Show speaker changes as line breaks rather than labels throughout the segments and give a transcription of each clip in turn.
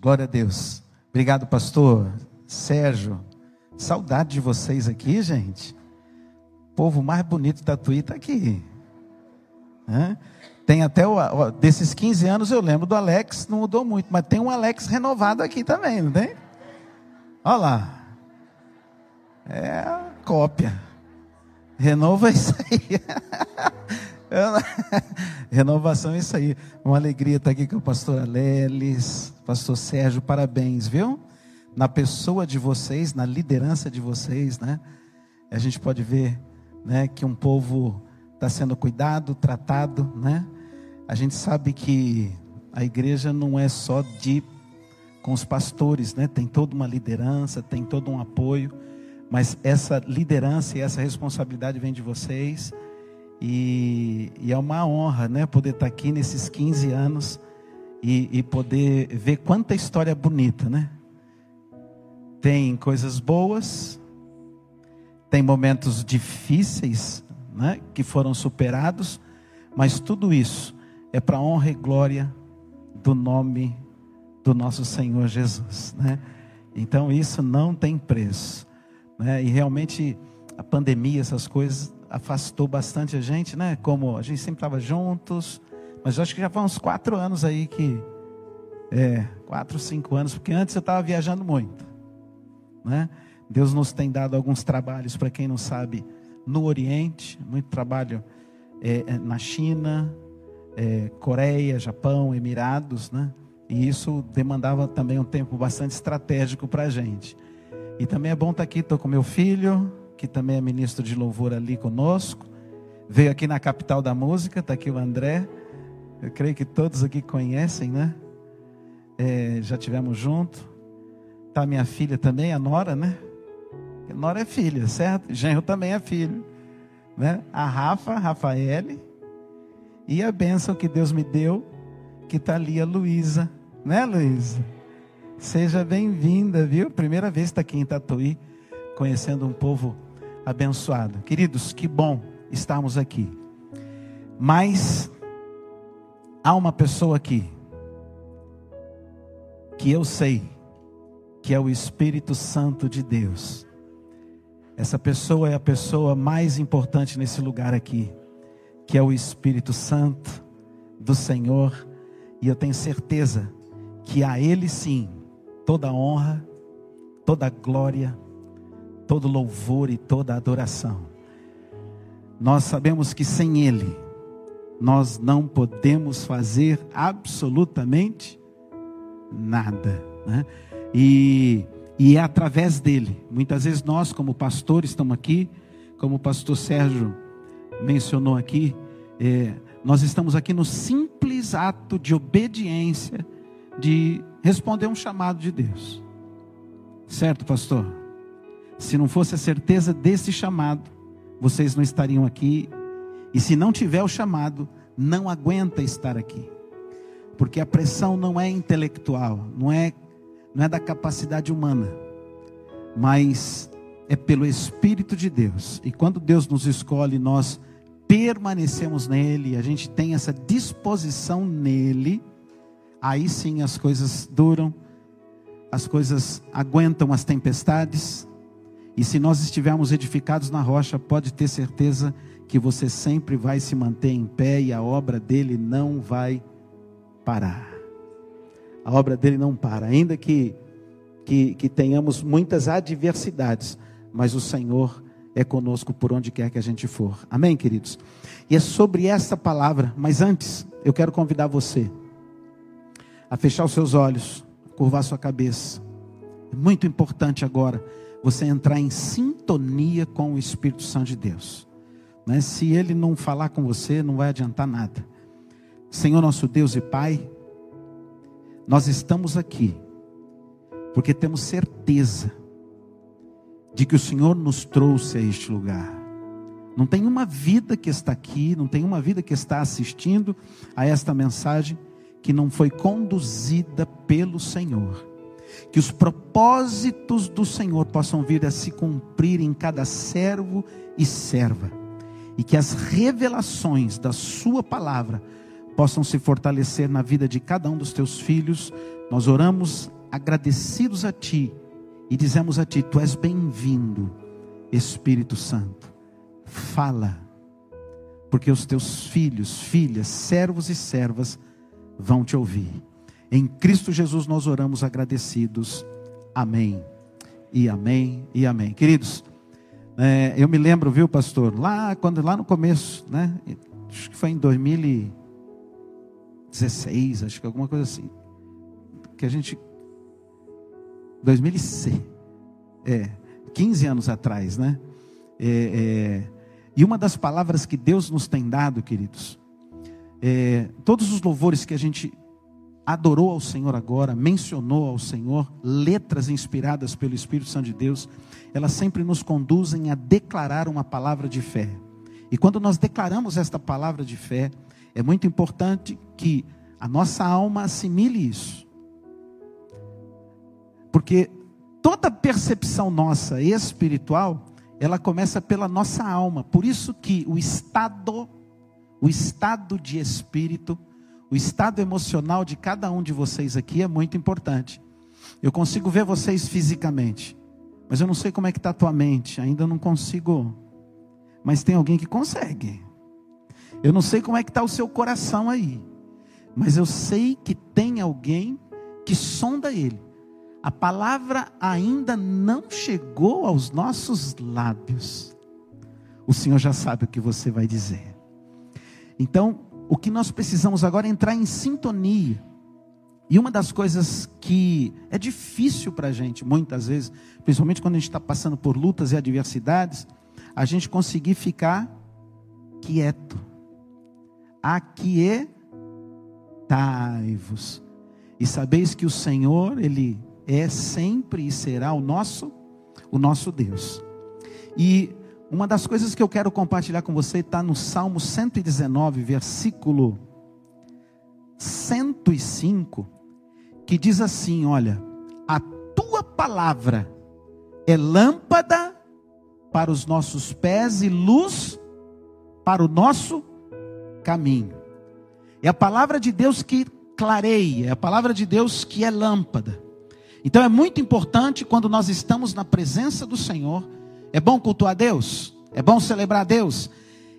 Glória a Deus. Obrigado, pastor Sérgio. Saudade de vocês aqui, gente. O povo mais bonito da Tatuí está aqui. Tem até o, desses 15 anos eu lembro do Alex, não mudou muito, mas tem um Alex renovado aqui também, não tem? Olha lá. É cópia. Renova isso aí. Renovação é isso aí. Uma alegria estar aqui com o pastor Aleles, pastor Sérgio, parabéns, viu? Na pessoa de vocês, na liderança de vocês, né? A gente pode ver, né, que um povo está sendo cuidado, tratado, né? A gente sabe que a igreja não é só de com os pastores, né? Tem toda uma liderança, tem todo um apoio, mas essa liderança e essa responsabilidade vem de vocês. E, e, é uma honra, né, poder estar aqui nesses 15 anos e, e, poder ver quanta história bonita, né? Tem coisas boas, tem momentos difíceis, né, que foram superados, mas tudo isso é para honra e glória do nome do nosso Senhor Jesus, né? Então isso não tem preço, né? E realmente a pandemia, essas coisas afastou bastante a gente, né? Como a gente sempre estava juntos, mas acho que já faz uns quatro anos aí que. É, quatro, cinco anos, porque antes eu estava viajando muito, né? Deus nos tem dado alguns trabalhos, para quem não sabe, no Oriente, muito trabalho é, é, na China, é, Coreia, Japão, Emirados, né? E isso demandava também um tempo bastante estratégico para a gente. E também é bom estar tá aqui, estou com meu filho, que também é ministro de louvor ali conosco. Veio aqui na capital da música, está aqui o André. Eu creio que todos aqui conhecem, né? É, já tivemos junto. Tá minha filha também, a Nora, né? A Nora é filha, certo? Genro também é filho, né? A Rafa, Rafaele. E a bênção que Deus me deu, que está ali a Luísa, né, Luísa? Seja bem-vinda, viu? Primeira vez está aqui em Tatuí, conhecendo um povo abençoado. Queridos, que bom estarmos aqui. Mas há uma pessoa aqui que eu sei que é o Espírito Santo de Deus. Essa pessoa é a pessoa mais importante nesse lugar aqui, que é o Espírito Santo do Senhor, e eu tenho certeza que a Ele sim toda honra, toda glória, todo louvor e toda adoração. Nós sabemos que sem Ele, nós não podemos fazer absolutamente nada. Né? E, e é através dele. Muitas vezes nós, como pastores, estamos aqui, como o pastor Sérgio mencionou aqui, é, nós estamos aqui no simples ato de obediência, de responder um chamado de Deus. Certo, pastor? Se não fosse a certeza desse chamado, vocês não estariam aqui. E se não tiver o chamado, não aguenta estar aqui. Porque a pressão não é intelectual, não é não é da capacidade humana, mas é pelo espírito de Deus. E quando Deus nos escolhe, nós permanecemos nele, a gente tem essa disposição nele, aí sim as coisas duram, as coisas aguentam as tempestades, e se nós estivermos edificados na rocha, pode ter certeza que você sempre vai se manter em pé e a obra dele não vai parar. A obra dele não para, ainda que, que, que tenhamos muitas adversidades, mas o Senhor é conosco por onde quer que a gente for. Amém, queridos? E é sobre essa palavra, mas antes, eu quero convidar você a fechar os seus olhos, curvar sua cabeça. É muito importante agora você entrar em sintonia com o Espírito Santo de Deus. Né? Se ele não falar com você, não vai adiantar nada. Senhor nosso Deus e Pai, nós estamos aqui porque temos certeza de que o Senhor nos trouxe a este lugar. Não tem uma vida que está aqui, não tem uma vida que está assistindo a esta mensagem que não foi conduzida pelo Senhor que os propósitos do Senhor possam vir a se cumprir em cada servo e serva, e que as revelações da Sua palavra possam se fortalecer na vida de cada um dos teus filhos, nós oramos agradecidos a Ti e dizemos a Ti: Tu és bem-vindo, Espírito Santo. Fala, porque os teus filhos, filhas, servos e servas vão te ouvir. Em Cristo Jesus nós oramos agradecidos. Amém. E amém e amém. Queridos, é, eu me lembro, viu, pastor, lá quando lá no começo, né? Acho que foi em 2016, acho que alguma coisa assim. Que a gente 2006. É, 15 anos atrás, né? É, é, e uma das palavras que Deus nos tem dado, queridos, é, todos os louvores que a gente adorou ao Senhor agora, mencionou ao Senhor, letras inspiradas pelo Espírito Santo de Deus, elas sempre nos conduzem a declarar uma palavra de fé. E quando nós declaramos esta palavra de fé, é muito importante que a nossa alma assimile isso. Porque toda percepção nossa espiritual, ela começa pela nossa alma. Por isso que o estado, o estado de espírito, o estado emocional de cada um de vocês aqui é muito importante. Eu consigo ver vocês fisicamente, mas eu não sei como é que está a tua mente, ainda não consigo. Mas tem alguém que consegue. Eu não sei como é que está o seu coração aí, mas eu sei que tem alguém que sonda ele. A palavra ainda não chegou aos nossos lábios. O Senhor já sabe o que você vai dizer. Então, o que nós precisamos agora é entrar em sintonia. E uma das coisas que é difícil para a gente, muitas vezes, principalmente quando a gente está passando por lutas e adversidades, a gente conseguir ficar quieto. Aquietai-vos. E sabeis que o Senhor, Ele é sempre e será o nosso, o nosso Deus. E uma das coisas que eu quero compartilhar com você está no Salmo 119, versículo 105, que diz assim: Olha, a tua palavra é lâmpada para os nossos pés e luz para o nosso caminho. É a palavra de Deus que clareia, é a palavra de Deus que é lâmpada. Então é muito importante quando nós estamos na presença do Senhor é bom cultuar Deus, é bom celebrar Deus,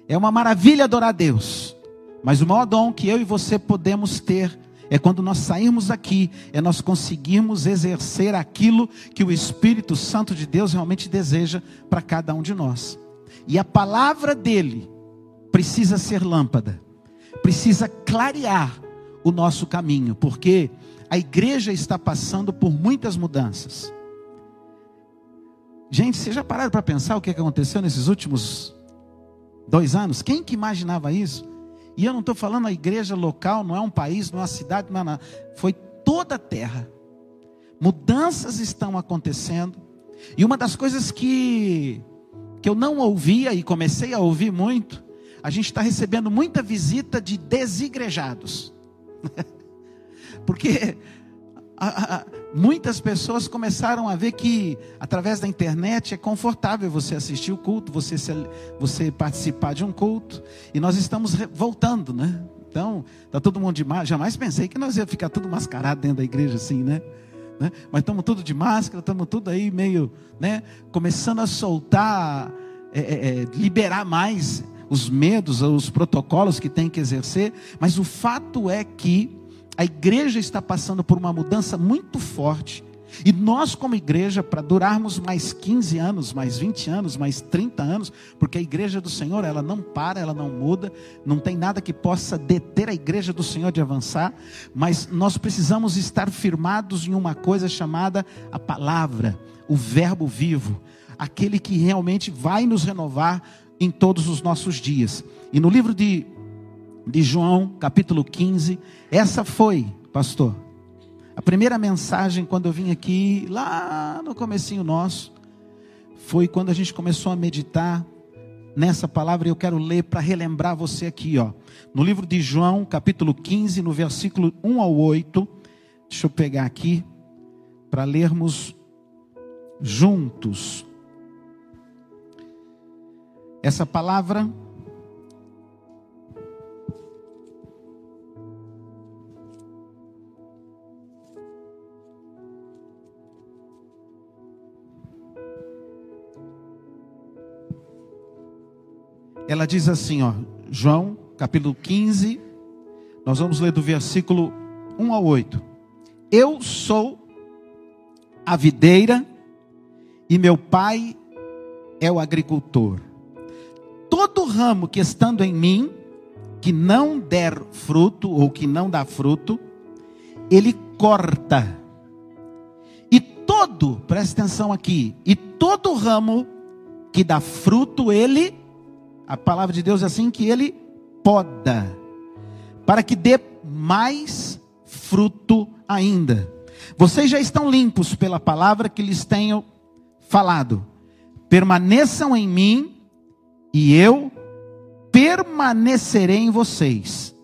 é uma maravilha adorar Deus. Mas o maior dom que eu e você podemos ter é quando nós sairmos daqui, é nós conseguirmos exercer aquilo que o Espírito Santo de Deus realmente deseja para cada um de nós. E a palavra dele precisa ser lâmpada, precisa clarear o nosso caminho, porque a igreja está passando por muitas mudanças. Gente, vocês já pararam para pensar o que aconteceu nesses últimos dois anos? Quem que imaginava isso? E eu não estou falando a igreja local, não é um país, não é uma cidade, não é nada. Foi toda a terra. Mudanças estão acontecendo. E uma das coisas que, que eu não ouvia e comecei a ouvir muito, a gente está recebendo muita visita de desigrejados. Porque a, a, muitas pessoas começaram a ver que através da internet é confortável você assistir o culto, você, você participar de um culto, e nós estamos voltando, né? Então, está todo mundo de máscara. Jamais pensei que nós ia ficar tudo mascarado dentro da igreja assim, né? né? Mas estamos tudo de máscara, estamos tudo aí meio, né? Começando a soltar, é, é, é, liberar mais os medos, os protocolos que tem que exercer. Mas o fato é que a igreja está passando por uma mudança muito forte. E nós, como igreja, para durarmos mais 15 anos, mais 20 anos, mais 30 anos, porque a igreja do Senhor, ela não para, ela não muda, não tem nada que possa deter a igreja do Senhor de avançar, mas nós precisamos estar firmados em uma coisa chamada a palavra, o Verbo vivo, aquele que realmente vai nos renovar em todos os nossos dias. E no livro de de João, capítulo 15. Essa foi, pastor, a primeira mensagem quando eu vim aqui, lá no comecinho nosso, foi quando a gente começou a meditar nessa palavra e eu quero ler para relembrar você aqui, ó. No livro de João, capítulo 15, no versículo 1 ao 8. Deixa eu pegar aqui para lermos juntos. Essa palavra ela diz assim, ó, João, capítulo 15, nós vamos ler do versículo 1 ao 8. Eu sou a videira e meu pai é o agricultor. Todo ramo que estando em mim, que não der fruto ou que não dá fruto, ele corta. E todo, presta atenção aqui, e todo ramo que dá fruto, ele, a palavra de Deus é assim que ele poda, para que dê mais fruto ainda. Vocês já estão limpos pela palavra que lhes tenho falado. Permaneçam em mim e eu permanecerei em vocês.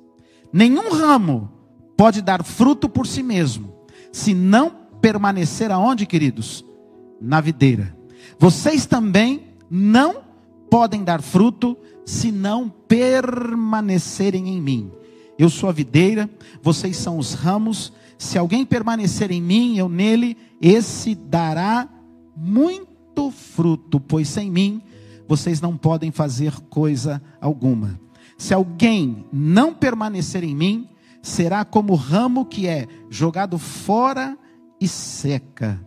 Nenhum ramo pode dar fruto por si mesmo, se não permanecer aonde, queridos? Na videira. Vocês também não podem dar fruto se não permanecerem em mim. Eu sou a videira, vocês são os ramos. Se alguém permanecer em mim, eu nele, esse dará muito fruto, pois sem mim vocês não podem fazer coisa alguma. Se alguém não permanecer em mim, será como ramo que é jogado fora e seca.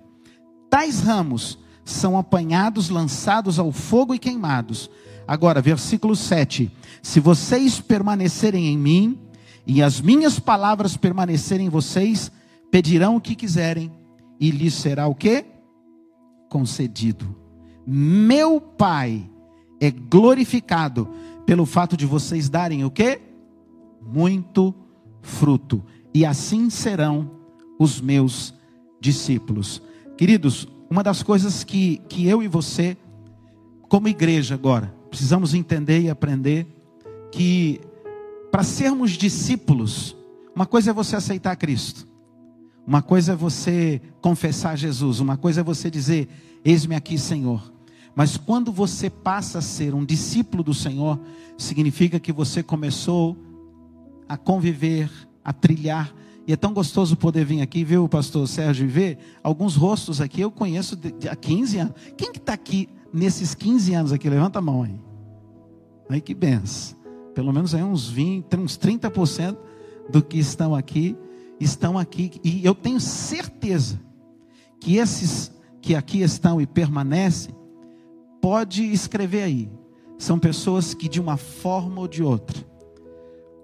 Tais ramos são apanhados, lançados ao fogo e queimados. Agora, versículo 7: Se vocês permanecerem em mim, e as minhas palavras permanecerem em vocês, pedirão o que quiserem, e lhes será o que? Concedido. Meu Pai é glorificado pelo fato de vocês darem o que? Muito fruto. E assim serão os meus discípulos. Queridos, uma das coisas que, que eu e você, como igreja agora, precisamos entender e aprender que para sermos discípulos, uma coisa é você aceitar Cristo, uma coisa é você confessar Jesus, uma coisa é você dizer: Eis-me aqui, Senhor. Mas quando você passa a ser um discípulo do Senhor, significa que você começou a conviver, a trilhar. E é tão gostoso poder vir aqui, o pastor Sérgio e ver alguns rostos aqui. Eu conheço há 15 anos. Quem que está aqui nesses 15 anos aqui? Levanta a mão aí. Aí que benção. Pelo menos aí uns 20, uns 30% do que estão aqui, estão aqui. E eu tenho certeza que esses que aqui estão e permanecem, pode escrever aí. São pessoas que, de uma forma ou de outra,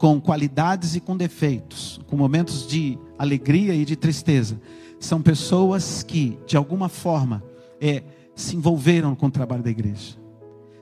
com qualidades e com defeitos, com momentos de alegria e de tristeza, são pessoas que, de alguma forma, é, se envolveram com o trabalho da igreja,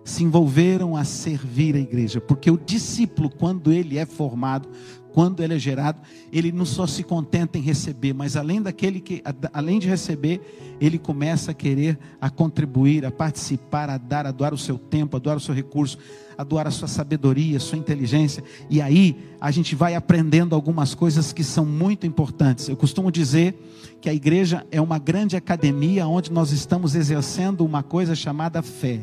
se envolveram a servir a igreja, porque o discípulo, quando ele é formado, quando ele é gerado, ele não só se contenta em receber, mas além daquele que, além de receber, ele começa a querer a contribuir, a participar, a dar, a doar o seu tempo, a doar o seu recurso, a doar a sua sabedoria, a sua inteligência. E aí a gente vai aprendendo algumas coisas que são muito importantes. Eu costumo dizer que a igreja é uma grande academia onde nós estamos exercendo uma coisa chamada fé.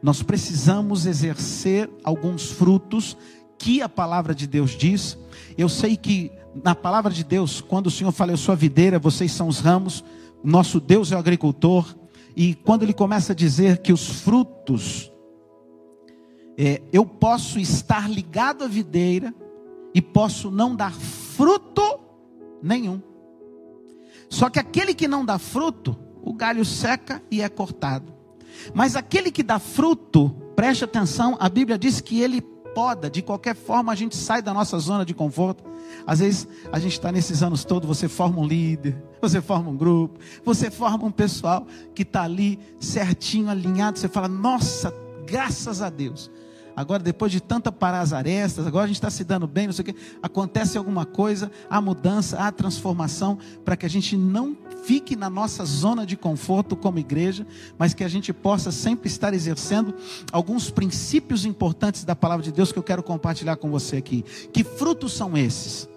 Nós precisamos exercer alguns frutos que a palavra de Deus diz. Eu sei que na palavra de Deus, quando o Senhor fala, eu sou a videira, vocês são os ramos, nosso Deus é o agricultor. E quando ele começa a dizer que os frutos, é, eu posso estar ligado à videira e posso não dar fruto nenhum. Só que aquele que não dá fruto, o galho seca e é cortado. Mas aquele que dá fruto, preste atenção, a Bíblia diz que ele poda, de qualquer forma a gente sai da nossa zona de conforto. Às vezes a gente está nesses anos todos, você forma um líder, você forma um grupo, você forma um pessoal que está ali certinho, alinhado. Você fala, nossa, graças a Deus. Agora, depois de tanta parar as arestas, agora a gente está se dando bem, não sei o que, acontece alguma coisa, há mudança, há transformação, para que a gente não fique na nossa zona de conforto como igreja, mas que a gente possa sempre estar exercendo alguns princípios importantes da palavra de Deus que eu quero compartilhar com você aqui. Que frutos são esses?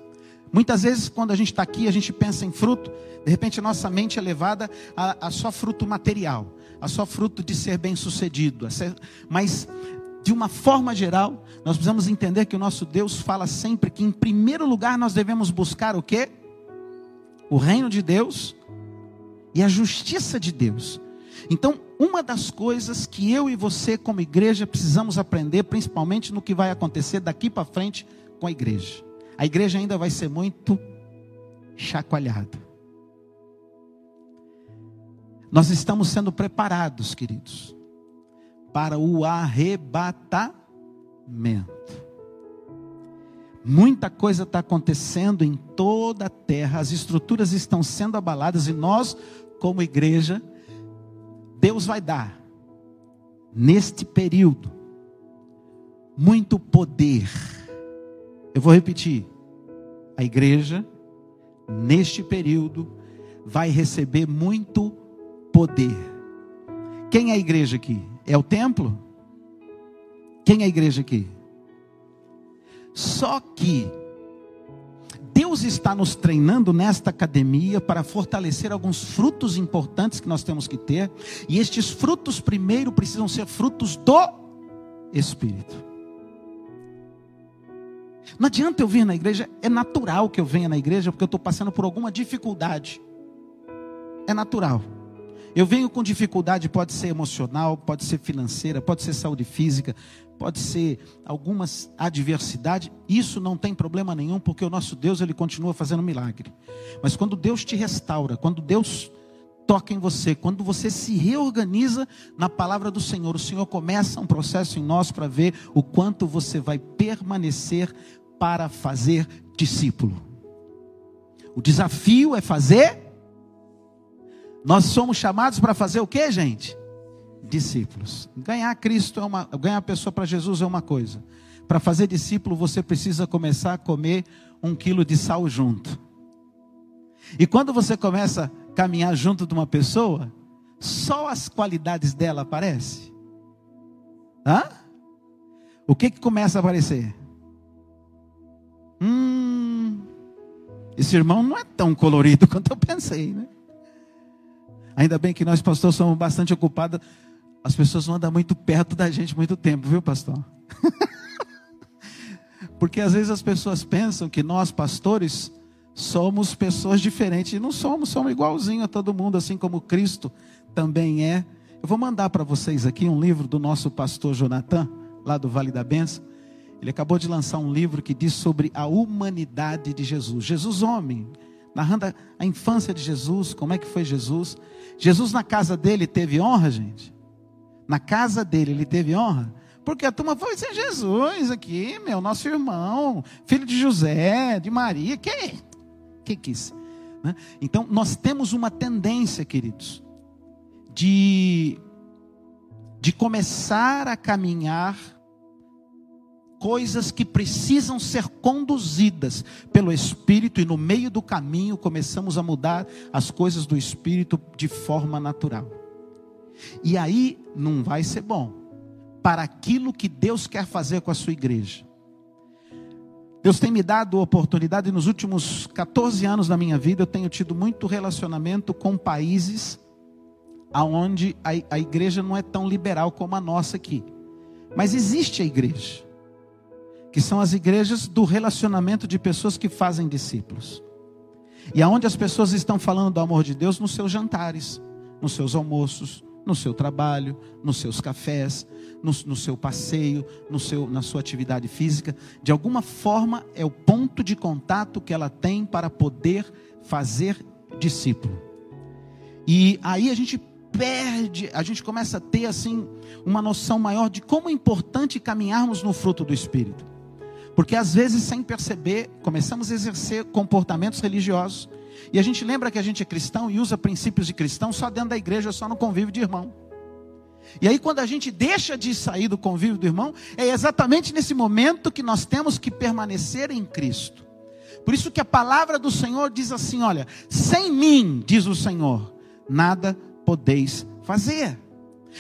Muitas vezes, quando a gente está aqui, a gente pensa em fruto, de repente a nossa mente é levada a, a só fruto material, a só fruto de ser bem sucedido, ser, mas de uma forma geral, nós precisamos entender que o nosso Deus fala sempre que em primeiro lugar nós devemos buscar o quê? O reino de Deus e a justiça de Deus. Então, uma das coisas que eu e você, como igreja, precisamos aprender, principalmente no que vai acontecer daqui para frente com a igreja. A igreja ainda vai ser muito chacoalhada. Nós estamos sendo preparados, queridos, para o arrebatamento. Muita coisa está acontecendo em toda a terra, as estruturas estão sendo abaladas e nós, como igreja, Deus vai dar, neste período, muito poder. Eu vou repetir: a igreja, neste período, vai receber muito poder. Quem é a igreja aqui? É o templo? Quem é a igreja aqui? Só que Deus está nos treinando nesta academia para fortalecer alguns frutos importantes que nós temos que ter, e estes frutos primeiro precisam ser frutos do Espírito. Não adianta eu vir na igreja, é natural que eu venha na igreja porque eu estou passando por alguma dificuldade. É natural. Eu venho com dificuldade, pode ser emocional, pode ser financeira, pode ser saúde física, pode ser algumas adversidade. Isso não tem problema nenhum, porque o nosso Deus ele continua fazendo milagre. Mas quando Deus te restaura, quando Deus toca em você, quando você se reorganiza na palavra do Senhor, o Senhor começa um processo em nós para ver o quanto você vai permanecer para fazer discípulo. O desafio é fazer nós somos chamados para fazer o que, gente? Discípulos. Ganhar Cristo é uma, ganhar a pessoa para Jesus é uma coisa. Para fazer discípulo, você precisa começar a comer um quilo de sal junto. E quando você começa a caminhar junto de uma pessoa, só as qualidades dela aparecem. Hã? O que que começa a aparecer? Hum, esse irmão não é tão colorido quanto eu pensei, né? Ainda bem que nós, pastor, somos bastante ocupados. As pessoas não andam muito perto da gente muito tempo, viu, pastor? Porque às vezes as pessoas pensam que nós, pastores, somos pessoas diferentes. E não somos, somos igualzinho a todo mundo, assim como Cristo também é. Eu vou mandar para vocês aqui um livro do nosso pastor Jonathan, lá do Vale da Benção. Ele acabou de lançar um livro que diz sobre a humanidade de Jesus. Jesus, homem, narrando a infância de Jesus, como é que foi Jesus. Jesus na casa dele teve honra, gente? Na casa dele ele teve honra? Porque a turma foi ser Jesus aqui, meu, nosso irmão, filho de José, de Maria, que que quis? Né? Então nós temos uma tendência, queridos, de de começar a caminhar coisas que precisam ser conduzidas pelo Espírito, e no meio do caminho começamos a mudar as coisas do Espírito de forma natural. E aí não vai ser bom para aquilo que Deus quer fazer com a sua igreja. Deus tem me dado oportunidade, nos últimos 14 anos da minha vida, eu tenho tido muito relacionamento com países onde a, a igreja não é tão liberal como a nossa aqui. Mas existe a igreja que são as igrejas do relacionamento de pessoas que fazem discípulos. E aonde as pessoas estão falando do amor de Deus nos seus jantares, nos seus almoços, no seu trabalho, nos seus cafés, no, no, seu passeio, no seu, na sua atividade física. De alguma forma é o ponto de contato que ela tem para poder fazer discípulo. E aí a gente perde, a gente começa a ter assim uma noção maior de como é importante caminharmos no fruto do Espírito. Porque às vezes, sem perceber, começamos a exercer comportamentos religiosos. E a gente lembra que a gente é cristão e usa princípios de cristão só dentro da igreja, só no convívio de irmão. E aí, quando a gente deixa de sair do convívio do irmão, é exatamente nesse momento que nós temos que permanecer em Cristo. Por isso que a palavra do Senhor diz assim: olha, sem mim, diz o Senhor, nada podeis fazer.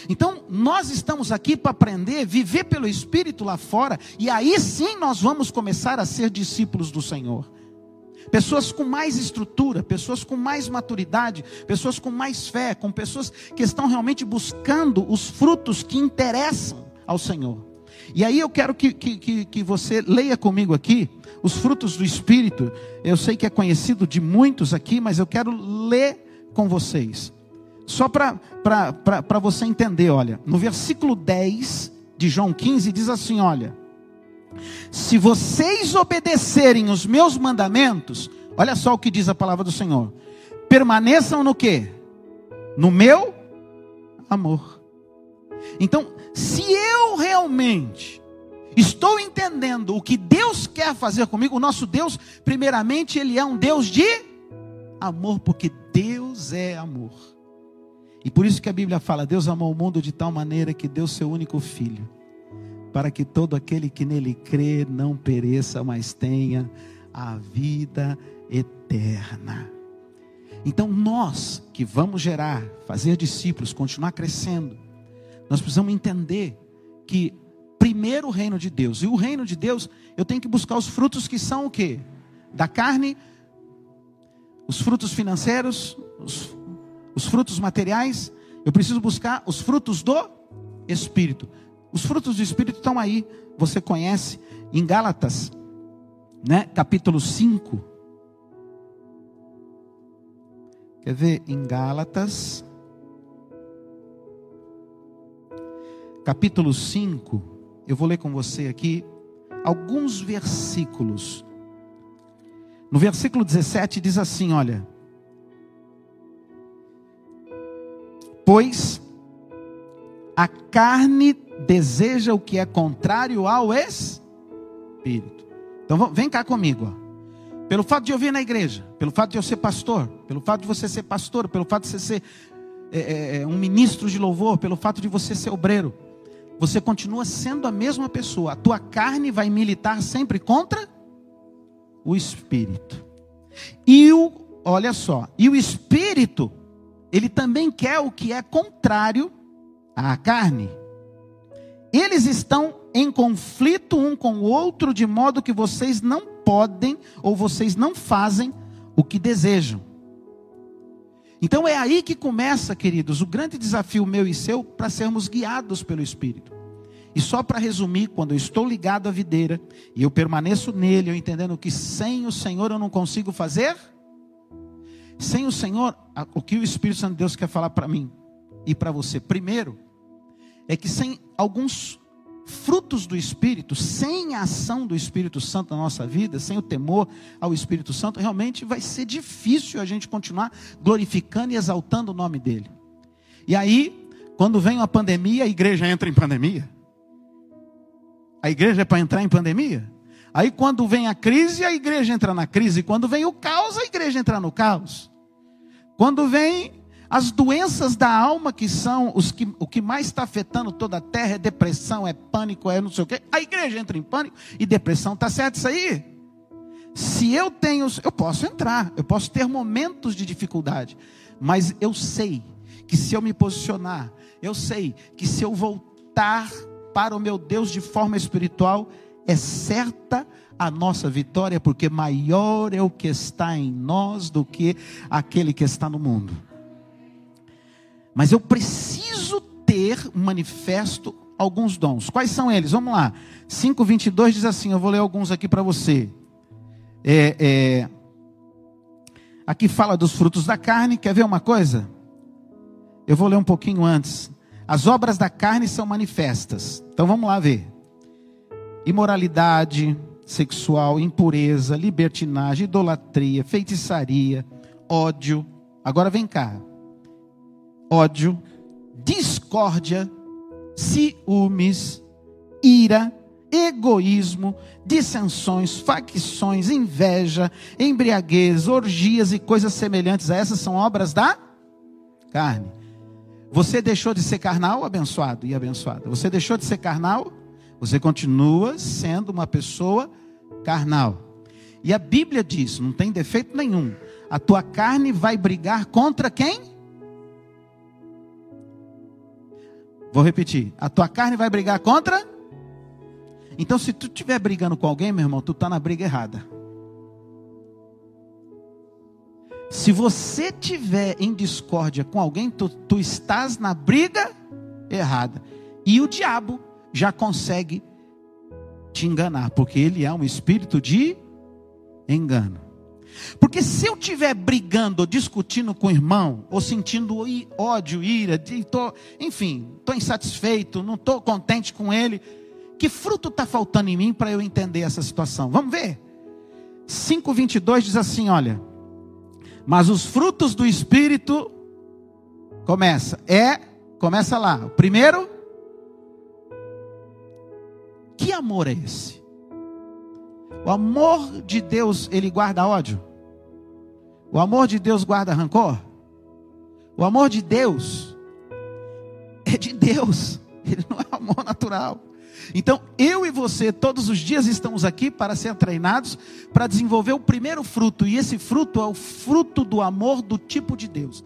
Então, nós estamos aqui para aprender, viver pelo Espírito lá fora, e aí sim nós vamos começar a ser discípulos do Senhor. Pessoas com mais estrutura, pessoas com mais maturidade, pessoas com mais fé, com pessoas que estão realmente buscando os frutos que interessam ao Senhor. E aí eu quero que, que, que, você leia comigo aqui os frutos do Espírito. Eu sei que é conhecido de muitos aqui, mas eu quero ler com vocês só para você entender, olha, no versículo 10 de João 15 diz assim: olha, se vocês obedecerem os meus mandamentos, olha só o que diz a palavra do Senhor, permaneçam no que? No meu amor. Então, se eu realmente estou entendendo o que Deus quer fazer comigo, o nosso Deus, primeiramente, Ele é um Deus de amor, porque Deus é amor. E por isso que a Bíblia fala: Deus amou o mundo de tal maneira que deu seu único filho, para que todo aquele que nele crê não pereça, mas tenha a vida eterna. Então, nós que vamos gerar, fazer discípulos, continuar crescendo, nós precisamos entender que primeiro o reino de Deus, e o reino de Deus, eu tenho que buscar os frutos que são o quê? Da carne, os frutos financeiros, os, os frutos materiais, eu preciso buscar os frutos do Espírito. Os frutos do Espírito estão aí, você conhece, em Gálatas, né, capítulo 5. Quer ver? Em Gálatas, capítulo 5, eu vou ler com você aqui alguns versículos no versículo 17 diz assim: olha. Pois a carne deseja o que é contrário ao espírito. Então vem cá comigo. Ó. Pelo fato de eu vir na igreja, pelo fato de eu ser pastor, pelo fato de você ser pastor, pelo fato de você ser é, é, é um ministro de louvor, pelo fato de você ser obreiro, você continua sendo a mesma pessoa. A tua carne vai militar sempre contra o espírito. E o, olha só, e o espírito, ele também quer o que é contrário à carne. Eles estão em conflito um com o outro, de modo que vocês não podem ou vocês não fazem o que desejam. Então é aí que começa, queridos, o grande desafio meu e seu para sermos guiados pelo Espírito. E só para resumir, quando eu estou ligado à videira e eu permaneço nele, eu entendendo que sem o Senhor eu não consigo fazer, sem o Senhor, o que o Espírito Santo de Deus quer falar para mim e para você, primeiro, é que sem alguns frutos do Espírito, sem a ação do Espírito Santo na nossa vida, sem o temor ao Espírito Santo, realmente vai ser difícil a gente continuar glorificando e exaltando o nome dele. E aí, quando vem uma pandemia, a igreja entra em pandemia. A igreja é para entrar em pandemia? Aí quando vem a crise, a igreja entra na crise. Quando vem o caos, a igreja entra no caos. Quando vem as doenças da alma, que são os que, o que mais está afetando toda a terra, é depressão, é pânico, é não sei o quê. A igreja entra em pânico e depressão. Está certo isso aí? Se eu tenho, eu posso entrar, eu posso ter momentos de dificuldade, mas eu sei que se eu me posicionar, eu sei que se eu voltar para o meu Deus de forma espiritual, é certa a nossa vitória, porque maior é o que está em nós do que aquele que está no mundo. Mas eu preciso ter manifesto alguns dons. Quais são eles? Vamos lá. 5,22 diz assim: eu vou ler alguns aqui para você. É, é, aqui fala dos frutos da carne. Quer ver uma coisa? Eu vou ler um pouquinho antes. As obras da carne são manifestas. Então vamos lá ver: imoralidade sexual, impureza, libertinagem, idolatria, feitiçaria, ódio. Agora vem cá: ódio, discórdia, ciúmes, ira, egoísmo, dissensões, facções, inveja, embriaguez, orgias e coisas semelhantes a essas são obras da carne. Você deixou de ser carnal, abençoado e abençoada. Você deixou de ser carnal, você continua sendo uma pessoa carnal. E a Bíblia diz, não tem defeito nenhum. A tua carne vai brigar contra quem? Vou repetir. A tua carne vai brigar contra? Então, se tu estiver brigando com alguém, meu irmão, tu está na briga errada. Se você tiver em discórdia com alguém, tu, tu estás na briga errada. E o diabo já consegue te enganar, porque ele é um espírito de engano. Porque se eu estiver brigando ou discutindo com o irmão, ou sentindo ódio, ira, tô, enfim, estou insatisfeito, não estou contente com ele, que fruto está faltando em mim para eu entender essa situação? Vamos ver. 5,22 diz assim: olha, mas os frutos do Espírito, começa, é, começa lá, o primeiro, que amor é esse? O amor de Deus, ele guarda ódio? O amor de Deus guarda rancor? O amor de Deus é de Deus, ele não é amor natural. Então, eu e você, todos os dias estamos aqui para ser treinados, para desenvolver o primeiro fruto, e esse fruto é o fruto do amor do tipo de Deus.